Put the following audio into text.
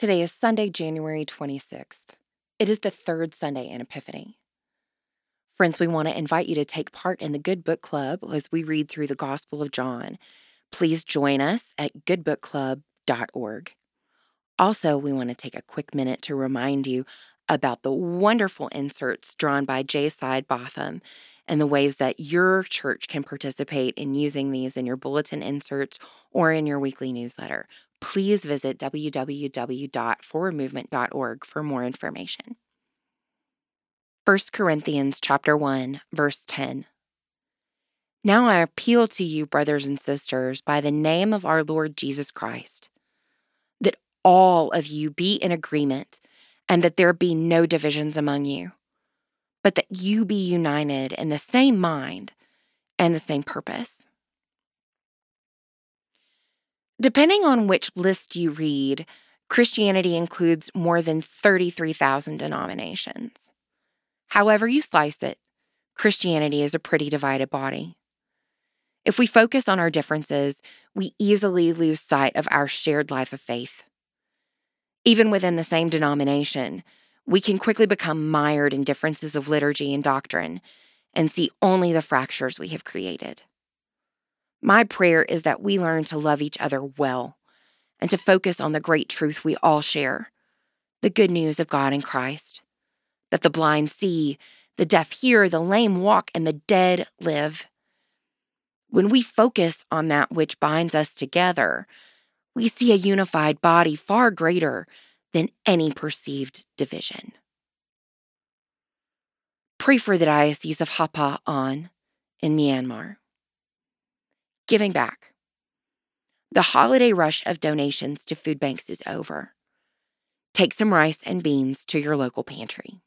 Today is Sunday, January 26th. It is the third Sunday in Epiphany. Friends, we want to invite you to take part in the Good Book Club as we read through the Gospel of John. Please join us at goodbookclub.org. Also, we want to take a quick minute to remind you about the wonderful inserts drawn by Jay Sidebotham and the ways that your church can participate in using these in your bulletin inserts or in your weekly newsletter. Please visit www.forwardmovement.org for more information. 1 Corinthians chapter 1 verse 10 Now I appeal to you brothers and sisters by the name of our Lord Jesus Christ that all of you be in agreement and that there be no divisions among you but that you be united in the same mind and the same purpose. Depending on which list you read, Christianity includes more than 33,000 denominations. However, you slice it, Christianity is a pretty divided body. If we focus on our differences, we easily lose sight of our shared life of faith. Even within the same denomination, we can quickly become mired in differences of liturgy and doctrine and see only the fractures we have created. My prayer is that we learn to love each other well and to focus on the great truth we all share the good news of God in Christ that the blind see, the deaf hear, the lame walk, and the dead live. When we focus on that which binds us together, we see a unified body far greater than any perceived division. Pray for the Diocese of Hpa-An in Myanmar. Giving back. The holiday rush of donations to food banks is over. Take some rice and beans to your local pantry.